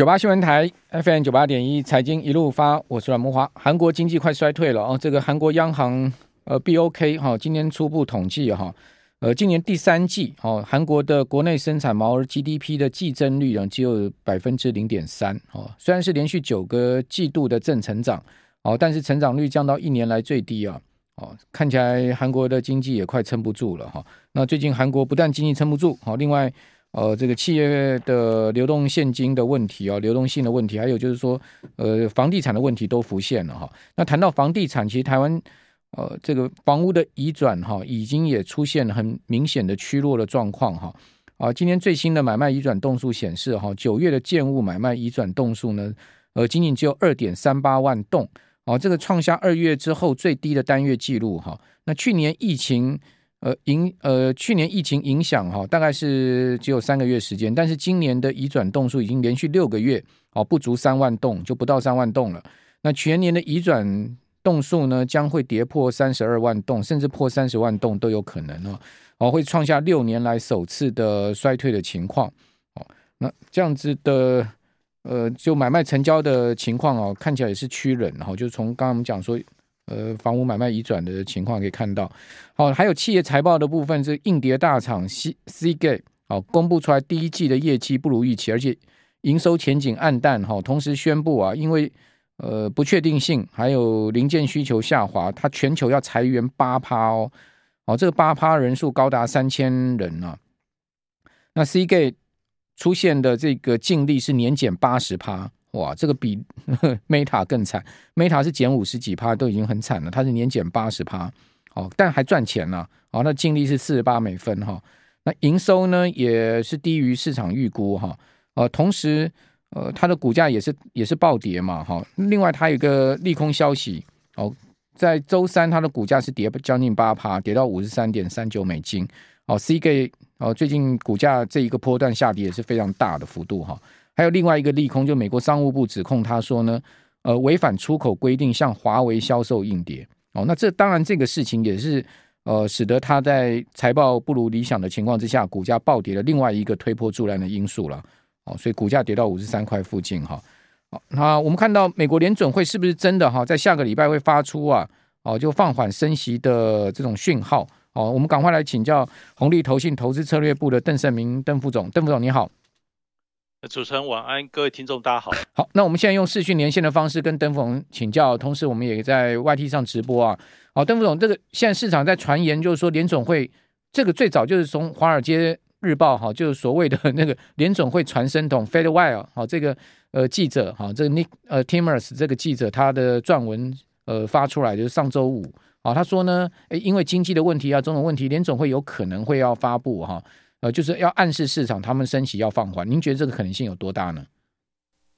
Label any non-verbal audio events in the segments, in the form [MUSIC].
九八新闻台 FM 九八点一财经一路发，我是阮慕华。韩国经济快衰退了哦，这个韩国央行呃 BOK 哈，今天初步统计哈，呃，今年第三季哦，韩国的国内生产毛额 GDP 的季增率啊只有百分之零点三哦，虽然是连续九个季度的正成长哦，但是成长率降到一年来最低啊哦，看起来韩国的经济也快撑不住了哈。那最近韩国不但经济撑不住，好，另外。呃，这个企业的流动现金的问题啊，流动性的问题，还有就是说，呃，房地产的问题都浮现了哈。那谈到房地产，其实台湾呃，这个房屋的移转哈，已经也出现很明显的趋弱的状况哈。啊，今天最新的买卖移转动数显示哈，九月的建物买卖移转动数呢，呃，仅仅只有二点三八万栋，啊，这个创下二月之后最低的单月记录哈。那去年疫情。呃，影呃，去年疫情影响哈，大概是只有三个月时间，但是今年的移转栋数已经连续六个月哦，不足三万栋，就不到三万栋了。那全年的移转栋数呢，将会跌破三十二万栋，甚至破三十万栋都有可能哦，哦，会创下六年来首次的衰退的情况哦。那这样子的呃，就买卖成交的情况哦，看起来也是趋冷哈，就从刚刚我们讲说。呃，房屋买卖移转的情况可以看到，好，还有企业财报的部分是硬碟大厂 cc ga 公布出来第一季的业绩不如预期，而且营收前景黯淡哈，同时宣布啊，因为呃不确定性还有零件需求下滑，它全球要裁员八趴哦，哦这个八趴人数高达三千人啊，那 c ga 出现的这个净利是年减八十趴。哇，这个比 [LAUGHS] Meta 更惨，Meta 是减五十几趴，都已经很惨了，它是年减八十趴，哦，但还赚钱呢，哦，那净利是四十八美分哈，那营收呢也是低于市场预估哈，呃，同时呃它的股价也是也是暴跌嘛哈，另外它有一个利空消息哦，在周三它的股价是跌将近八趴，跌到五十三点三九美金，哦，C K 哦最近股价这一个波段下跌也是非常大的幅度哈。还有另外一个利空，就美国商务部指控他说呢，呃，违反出口规定向华为销售硬碟哦。那这当然这个事情也是呃，使得他在财报不如理想的情况之下，股价暴跌的另外一个推波助澜的因素了哦。所以股价跌到五十三块附近哈。好，那我们看到美国联准会是不是真的哈，在下个礼拜会发出啊哦，就放缓升息的这种讯号哦。我们赶快来请教红利投信投资策略部的邓胜明邓副总，邓副总你好。主持人晚安，各位听众大家好。好，那我们现在用视讯连线的方式跟邓副总请教，同时我们也在 YT 上直播啊。好，邓副总，这个现在市场在传言，就是说联总会这个最早就是从华尔街日报哈，就是所谓的 [LAUGHS] 那个联总会传声筒 Fed Wire 好，这个呃记者哈，这个 Nick 呃 Timers 这个记者他的撰文呃发出来，就是上周五啊，他说呢，因为经济的问题啊，种种问题，联总会有可能会要发布哈。呃，就是要暗示市场，他们升息要放缓。您觉得这个可能性有多大呢？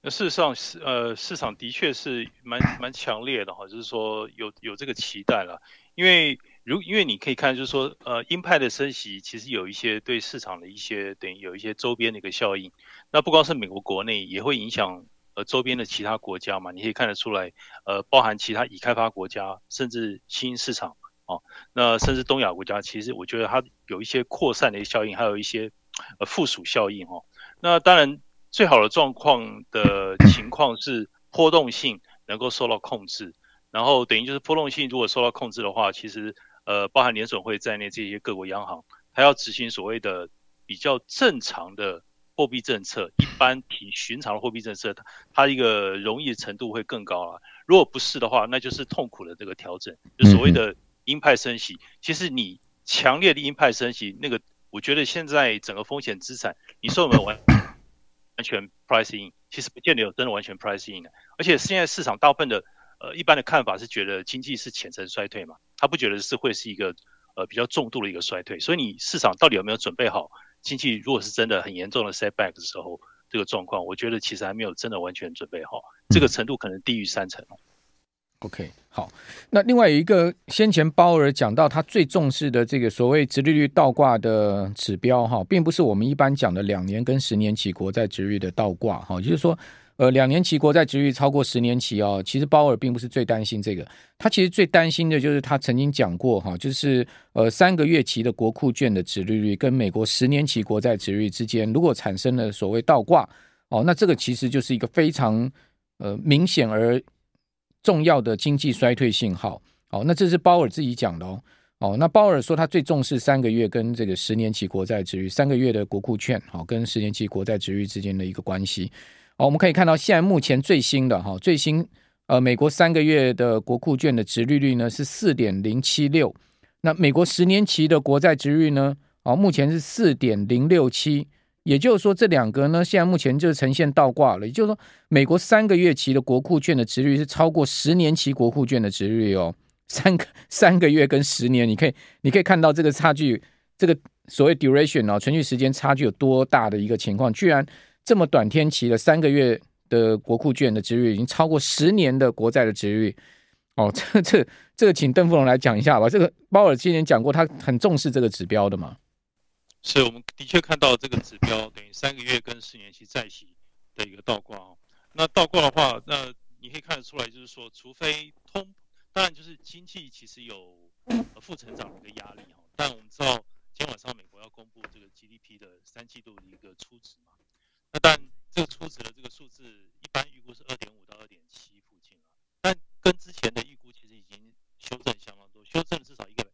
事实上，是呃，市场的确是蛮蛮强烈的哈，就是说有有这个期待了。因为如因为你可以看，就是说呃，鹰派的升息其实有一些对市场的一些等于有一些周边的一个效应。那不光是美国国内，也会影响呃周边的其他国家嘛。你可以看得出来，呃，包含其他已开发国家，甚至新兴市场。哦，那甚至东亚国家，其实我觉得它有一些扩散的一些效应，还有一些呃附属效应哦。那当然，最好的状况的情况是波动性能够受到控制，然后等于就是波动性如果受到控制的话，其实呃包含联准会在内这些各国央行，它要执行所谓的比较正常的货币政策，一般比寻常的货币政策，它一个容易的程度会更高啊。如果不是的话，那就是痛苦的这个调整，就所谓的。鹰派升息，其实你强烈的鹰派升息，那个我觉得现在整个风险资产，你说有没有完完全 pricing？其实不见得有真的完全 pricing 的。而且现在市场大部分的呃一般的看法是觉得经济是浅层衰退嘛，他不觉得是会是一个呃比较重度的一个衰退。所以你市场到底有没有准备好经济如果是真的很严重的 setback 的时候，这个状况，我觉得其实还没有真的完全准备好，这个程度可能低于三成。OK，好。那另外有一个先前鲍尔讲到，他最重视的这个所谓殖利率倒挂的指标哈，并不是我们一般讲的两年跟十年期国债殖率的倒挂哈，就是说，呃，两年期国债殖率超过十年期哦，其实鲍尔并不是最担心这个，他其实最担心的就是他曾经讲过哈，就是呃三个月期的国库券的殖利率跟美国十年期国债殖率之间，如果产生了所谓倒挂。哦，那这个其实就是一个非常呃明显而重要的经济衰退信号。哦，那这是鲍尔自己讲的哦。哦，那鲍尔说他最重视三个月跟这个十年期国债殖率，三个月的国库券，好，跟十年期国债殖率之间的一个关系。哦，我们可以看到现在目前最新的哈，最新呃美国三个月的国库券的殖利率呢是四点零七六，那美国十年期的国债殖率呢，哦，目前是四点零六七，也就是说这两个呢现在目前就是呈现倒挂了，也就是说美国三个月期的国库券的殖率是超过十年期国库券的殖率哦。三个三个月跟十年，你可以你可以看到这个差距，这个所谓 duration 哦，存续时间差距有多大的一个情况？居然这么短天期的三个月的国库券的殖率已经超过十年的国债的殖率哦，这这这个请邓富龙来讲一下吧。这个鲍尔今年讲过，他很重视这个指标的嘛？是，我们的确看到这个指标等于三个月跟十年期债息的一个倒挂哦。那倒挂的话，那你可以看得出来，就是说，除非通。当然，就是经济其实有负成长的一个压力哈。但我们知道，今天晚上美国要公布这个 GDP 的三季度的一个初值嘛。那但这个初值的这个数字，一般预估是二点五到二点七附近啊。但跟之前的预估其实已经修正相当多，修正至少一个。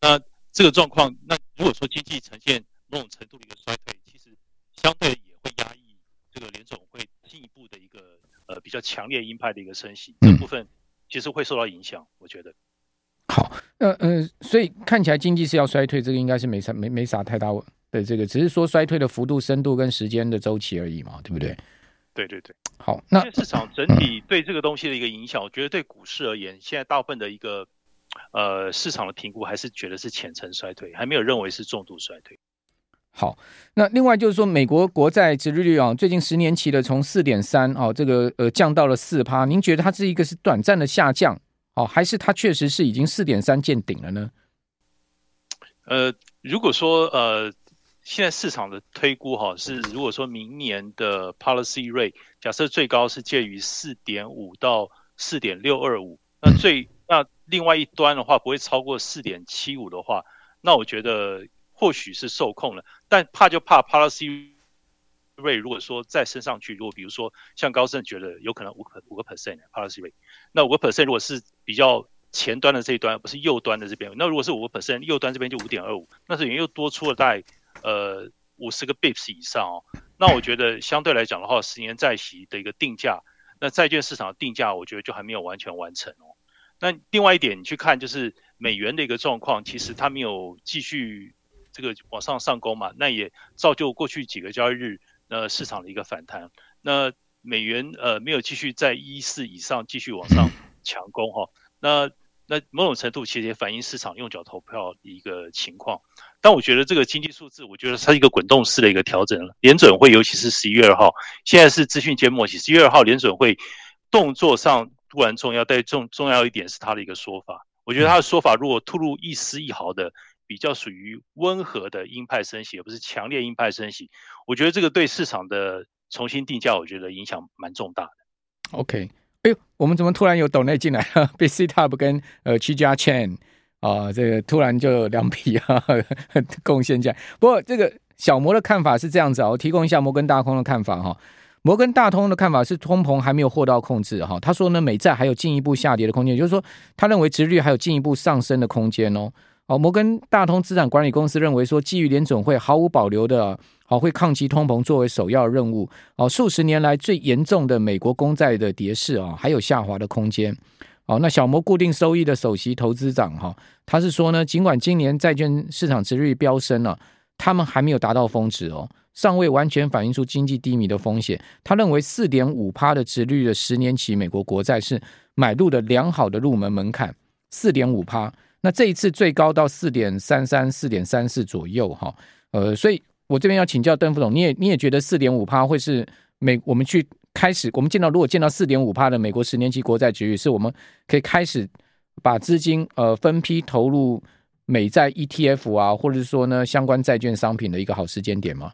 那这个状况，那如果说经济呈现某种程度的一个衰退，其实相对也会压抑这个联总会进一步的一个。呃，比较强烈鹰派的一个升息，这部分其实会受到影响，我觉得。好，呃呃，所以看起来经济是要衰退，这个应该是没啥没没啥太大的这个，只是说衰退的幅度、深度跟时间的周期而已嘛，对不对？对对对。好，那市场整体对这个东西的一个影响，我觉得对股市而言，现在大部分的一个呃市场的评估还是觉得是浅层衰退，还没有认为是重度衰退。好，那另外就是说，美国国债殖利率啊，最近十年期的从四点三哦，这个呃降到了四趴。您觉得它是一个是短暂的下降哦，还是它确实是已经四点三见顶了呢？呃，如果说呃，现在市场的推估哈是，如果说明年的 policy rate 假设最高是介于四点五到四点六二五，那最那另外一端的话不会超过四点七五的话，那我觉得。或许是受控了，但怕就怕 policy rate 如果说再升上去，如果比如说像高盛觉得有可能五个五个 percent policy rate，那五个 percent 如果是比较前端的这一端，不是右端的这边，那如果是五个 percent，右端这边就五点二五，那是又多出了大概呃五十个 bips 以上哦。那我觉得相对来讲的话，十年债息的一个定价，那债券市场的定价，我觉得就还没有完全完成哦。那另外一点，你去看就是美元的一个状况，其实它没有继续。这个往上上攻嘛，那也造就过去几个交易日呃市场的一个反弹。那美元呃没有继续在一四以上继续往上强攻哈。那那某种程度其实也反映市场用脚投票的一个情况。但我觉得这个经济数字，我觉得它是一个滚动式的一个调整了。联准会尤其是十一月二号，现在是资讯节末期，十一月二号联准会动作上突然重要，但重重要一点是他的一个说法。我觉得他的说法如果吐露一丝一毫的。比较属于温和的鹰派升息，而不是强烈鹰派升息。我觉得这个对市场的重新定价，我觉得影响蛮重大的。OK，哎呦，我们怎么突然有抖内进来了？[LAUGHS] BC Tub 跟呃七家 Chain 啊，这个突然就有两笔啊 [LAUGHS] 贡献进来。不过这个小摩的看法是这样子啊，我提供一下摩根大通的看法哈。摩根大通的看法是通膨还没有获到控制哈。他说呢，美债还有进一步下跌的空间，也就是说，他认为殖率还有进一步上升的空间哦。哦，摩根大通资产管理公司认为说，基于联总会毫无保留的，好会抗击通膨作为首要任务。哦，数十年来最严重的美国公债的跌势啊，还有下滑的空间。哦，那小摩固定收益的首席投资长哈，他是说呢，尽管今年债券市场殖率飙升了，他们还没有达到峰值哦，尚未完全反映出经济低迷的风险。他认为四点五趴的殖率的十年期美国国债是买入的良好的入门门槛，四点五趴。那这一次最高到四点三三、四点三四左右，哈，呃，所以我这边要请教邓副总，你也你也觉得四点五趴会是美我们去开始，我们见到如果见到四点五趴的美国十年期国债殖率，是我们可以开始把资金呃分批投入美债 ETF 啊，或者是说呢相关债券商品的一个好时间点吗？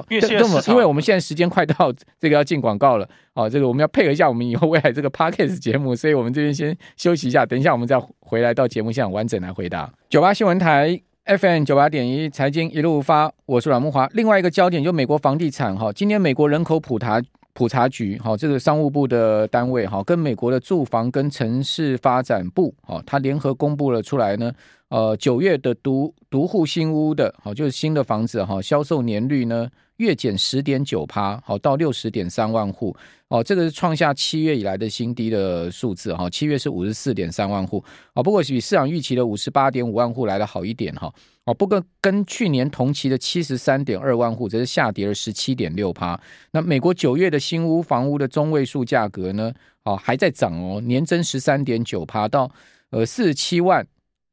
好，因为因为我们现在时间快到这个要进广告了，好，这个我们要配合一下我们以后未来这个 Podcast 节目，所以我们这边先休息一下，等一下我们再回来到节目现场完整来回答。九八新闻台 FM 九八点一财经一路发，我是阮木华。另外一个焦点就美国房地产哈，今年美国人口普查普查局哈，这个商务部的单位哈，跟美国的住房跟城市发展部哈，它联合公布了出来呢。呃，九月的独独户新屋的好，就是新的房子哈，销售年率呢月减十点九趴，好到六十点三万户，哦，这个是创下七月以来的新低的数字哈，七月是五十四点三万户，啊，不过比市场预期的五十八点五万户来的好一点哈，哦，不过跟去年同期的七十三点二万户则是下跌了十七点六趴。那美国九月的新屋房屋的中位数价格呢，哦还在涨哦，年增十三点九趴到呃四十七万。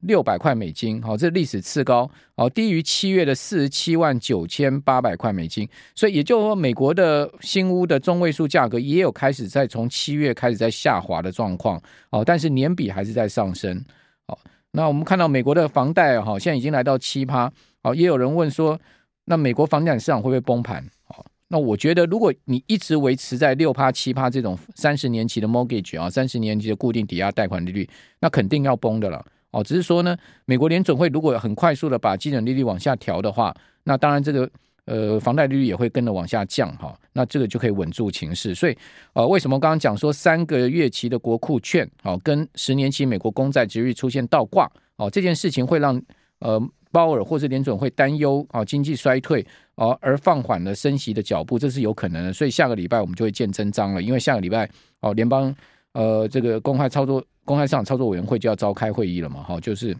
六百块美金，好，这历史次高，好，低于七月的四十七万九千八百块美金，所以也就是说，美国的新屋的中位数价格也有开始在从七月开始在下滑的状况，哦，但是年比还是在上升，好，那我们看到美国的房贷哈，现在已经来到七趴，好，也有人问说，那美国房地产市场会不会崩盘？好，那我觉得如果你一直维持在六趴七趴这种三十年期的 mortgage 啊，三十年期的固定抵押贷款利率，那肯定要崩的了。哦，只是说呢，美国联准会如果很快速的把基准利率往下调的话，那当然这个呃房贷利率也会跟着往下降哈，那这个就可以稳住情势。所以呃，为什么刚刚讲说三个月期的国库券哦，跟十年期美国公债殖利率出现倒挂哦，这件事情会让呃鲍尔或是联准会担忧啊经济衰退哦，而放缓了升息的脚步，这是有可能的。所以下个礼拜我们就会见真章了，因为下个礼拜哦联邦呃这个公开操作。公开市场操作委员会就要召开会议了嘛？哈，就是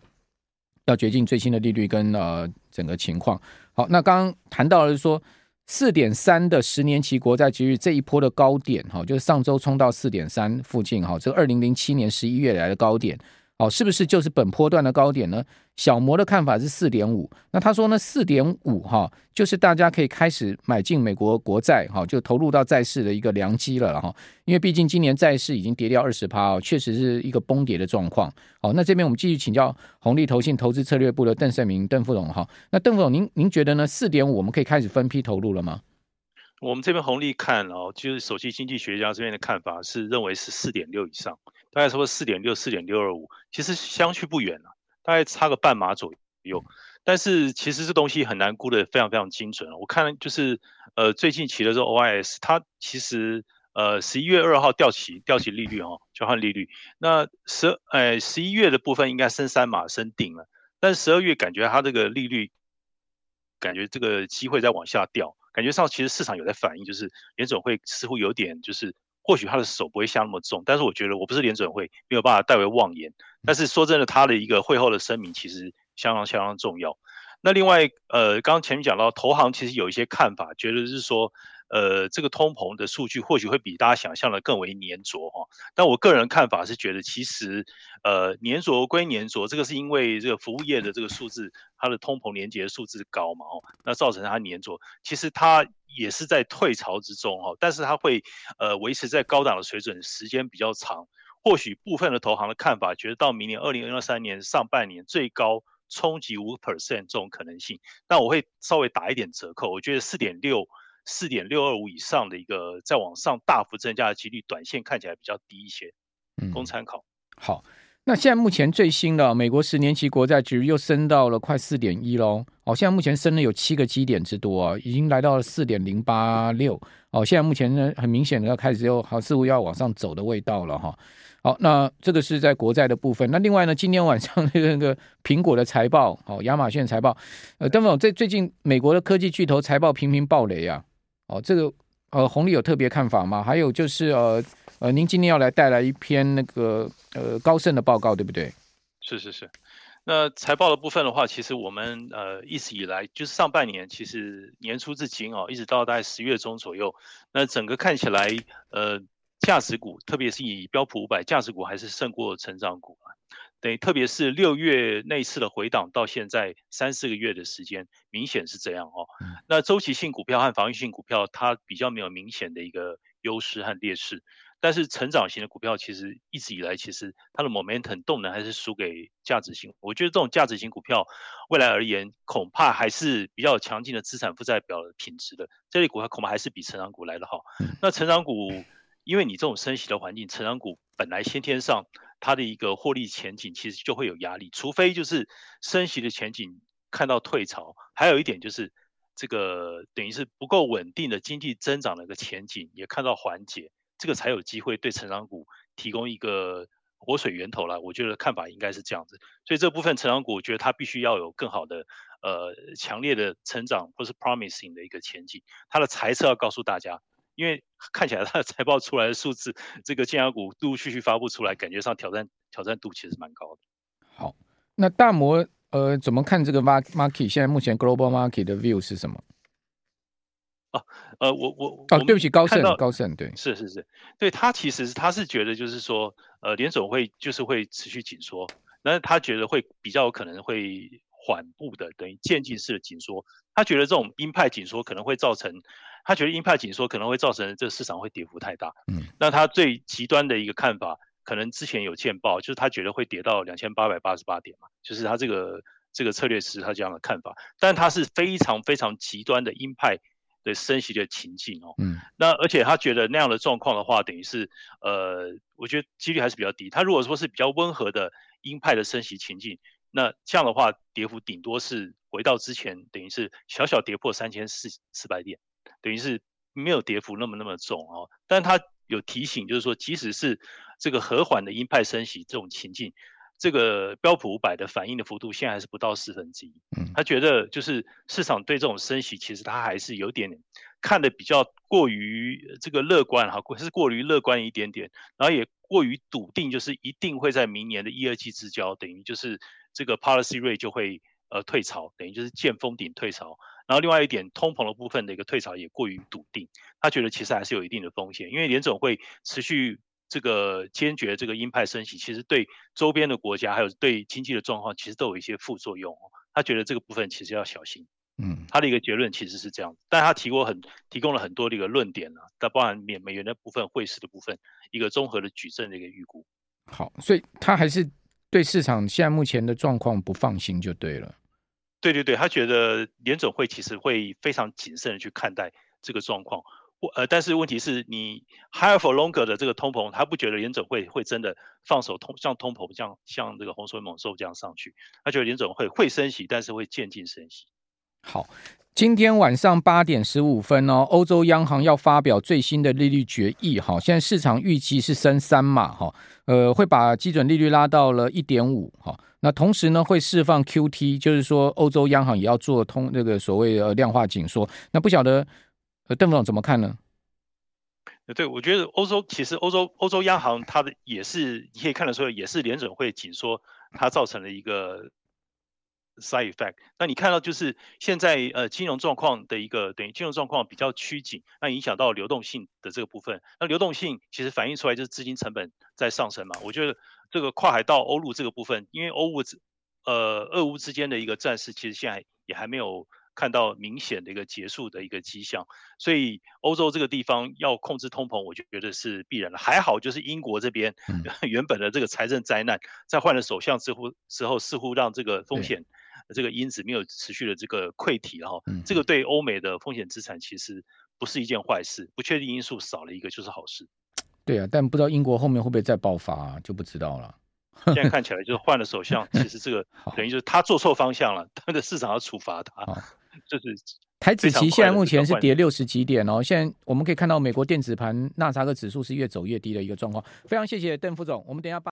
要决定最新的利率跟呃整个情况。好，那刚刚谈到的是说四点三的十年期国债其实这一波的高点，哈，就是上周冲到四点三附近，哈，这个二零零七年十一月来的高点。哦，是不是就是本波段的高点呢？小摩的看法是四点五，那他说呢，四点五哈，就是大家可以开始买进美国国债哈，就投入到债市的一个良机了哈。因为毕竟今年债市已经跌掉二十趴哦，确实是一个崩跌的状况。好，那这边我们继续请教红利投信投资策略部的邓胜明邓副总哈。那邓副总，您您觉得呢？四点五我们可以开始分批投入了吗？我们这边红利看哦，就是首席经济学家这边的看法是认为是四点六以上。大概差不多四点六、四点六二五，其实相去不远了，大概差个半码左右。但是其实这东西很难估得非常非常精准。我看就是呃最近期的这个 OIS，它其实呃十一月二号调起调起利率哈、哦，交换利率。那十呃十一月的部分应该升三码升定了，但是十二月感觉它这个利率感觉这个机会在往下掉，感觉上其实市场有在反应，就是联总会似乎有点就是。或许他的手不会下那么重，但是我觉得我不是联准会，没有办法代为妄言。但是说真的，他的一个会后的声明其实相当相当重要。那另外，呃，刚刚前面讲到，投行其实有一些看法，觉得是说，呃，这个通膨的数据或许会比大家想象的更为粘着哈。但我个人看法是觉得，其实，呃，粘着归粘着，这个是因为这个服务业的这个数字，它的通膨连结的数字高嘛，哦，那造成它粘着。其实它。也是在退潮之中哈，但是它会呃维持在高档的水准时间比较长。或许部分的投行的看法，觉得到明年二零二三年上半年最高冲击五 percent 这种可能性，那我会稍微打一点折扣。我觉得四点六、四点六二五以上的一个再往上大幅增加的几率，短线看起来比较低一些，供参考。嗯，好。那现在目前最新的美国十年期国债值又升到了快四点一喽，哦，现在目前升了有七个基点之多啊，已经来到了四点零八六，哦，现在目前呢很明显的要开始又好似乎要往上走的味道了哈。好，那这个是在国债的部分。那另外呢，今天晚上那个那个苹果的财报，哦，亚马逊财报，呃，邓总，这最近美国的科技巨头财报频频爆雷啊，哦，这个呃红利有特别看法吗？还有就是呃。呃，您今天要来带来一篇那个呃高盛的报告，对不对？是是是。那财报的部分的话，其实我们呃一直以来就是上半年，其实年初至今哦，一直到大概十月中左右，那整个看起来呃价值股，特别是以标普五百价值股还是胜过成长股啊。对，特别是六月那一次的回档到现在三四个月的时间，明显是这样哦。那周期性股票和防御性股票，它比较没有明显的一个优势和劣势。但是成长型的股票其实一直以来，其实它的 momentum 动能还是输给价值型。我觉得这种价值型股票未来而言，恐怕还是比较强劲的资产负债表的品质的。这类股票恐怕还是比成长股来的好。那成长股，因为你这种升息的环境，成长股本来先天上它的一个获利前景其实就会有压力，除非就是升息的前景看到退潮，还有一点就是这个等于是不够稳定的经济增长的一个前景也看到缓解，这个才有机会对成长股提供一个活水源头来。我觉得看法应该是这样子，所以这部分成长股，我觉得它必须要有更好的呃强烈的成长或是 promising 的一个前景，它的财测要告诉大家。因为 [LAUGHS] 看起来它的财报出来的数字，这个尖牙股陆陆续续发布出来，感觉上挑战挑战度其实蛮高的。好，那大摩呃怎么看这个 market？现在目前 global market 的 view 是什么？哦、啊，呃，我我哦，对不起，高盛高盛对，是是是，对他其实他是觉得就是说，呃，联总会就是会持续紧缩，那他觉得会比较有可能会缓步的，等于渐进式的紧缩。他觉得这种鹰派紧缩可能会造成。他觉得鹰派紧缩可能会造成这个市场会跌幅太大。嗯，那他最极端的一个看法，可能之前有见报，就是他觉得会跌到两千八百八十八点嘛，就是他这个这个策略是他这样的看法。但他是非常非常极端的鹰派的升息的情境哦。嗯，那而且他觉得那样的状况的话，等于是呃，我觉得几率还是比较低。他如果说是比较温和的鹰派的升息情境，那这样的话，跌幅顶多是回到之前，等于是小小跌破三千四四百点。等于是没有跌幅那么那么重哦，但他有提醒，就是说，即使是这个和缓的鹰派升息这种情境，这个标普五百的反应的幅度现在还是不到四分之一。嗯，他觉得就是市场对这种升息，其实他还是有点看的比较过于这个乐观哈，是过于乐观一点点，然后也过于笃定，就是一定会在明年的一二季之交，等于就是这个 policy rate 就会呃退潮，等于就是见峰顶退潮。然后另外一点，通膨的部分的一个退潮也过于笃定，他觉得其实还是有一定的风险，因为联总会持续这个坚决这个鹰派升息，其实对周边的国家还有对经济的状况，其实都有一些副作用。他觉得这个部分其实要小心。嗯，他的一个结论其实是这样，但他提过很提供了很多的一个论点啊，那包含美美元的部分、汇市的部分，一个综合的举证的一个预估。好，所以他还是对市场现在目前的状况不放心就对了。对对对，他觉得联准会其实会非常谨慎的去看待这个状况，呃，但是问题是你 higher for longer 的这个通膨，他不觉得联准会会真的放手通像通膨这样像这个洪水猛兽这样上去，他觉得联准会会升息，但是会渐进升息。好。今天晚上八点十五分哦，欧洲央行要发表最新的利率决议哈，现在市场预期是升三码哈，呃，会把基准利率拉到了一点五哈，那同时呢会释放 QT，就是说欧洲央行也要做通那个所谓的量化紧缩，那不晓得呃邓副总怎么看呢？呃对，我觉得欧洲其实欧洲欧洲央行它的也是你可以看得出来，也是联准会紧缩它造成了一个。Side effect，那你看到就是现在呃金融状况的一个等于金融状况比较趋紧，那影响到流动性的这个部分，那流动性其实反映出来就是资金成本在上升嘛。我觉得这个跨海到欧陆这个部分，因为欧乌之呃俄乌之间的一个战事，其实现在也还没有看到明显的一个结束的一个迹象，所以欧洲这个地方要控制通膨，我觉得是必然的。还好就是英国这边 [LAUGHS] 原本的这个财政灾难，在换了首相之后之后，似乎让这个风险。这个因子没有持续的这个溃堤哈，这个对欧美的风险资产其实不是一件坏事，不确定因素少了一个就是好事。对啊，但不知道英国后面会不会再爆发啊，就不知道了。现在看起来就是换了首相，其实这个 [LAUGHS] 等于就是他做错方向了，他的市场要处罚他。就是台子期现在目前是跌六十几点哦，现在我们可以看到美国电子盘纳斯达克指数是越走越低的一个状况。非常谢谢邓副总，我们等一下把。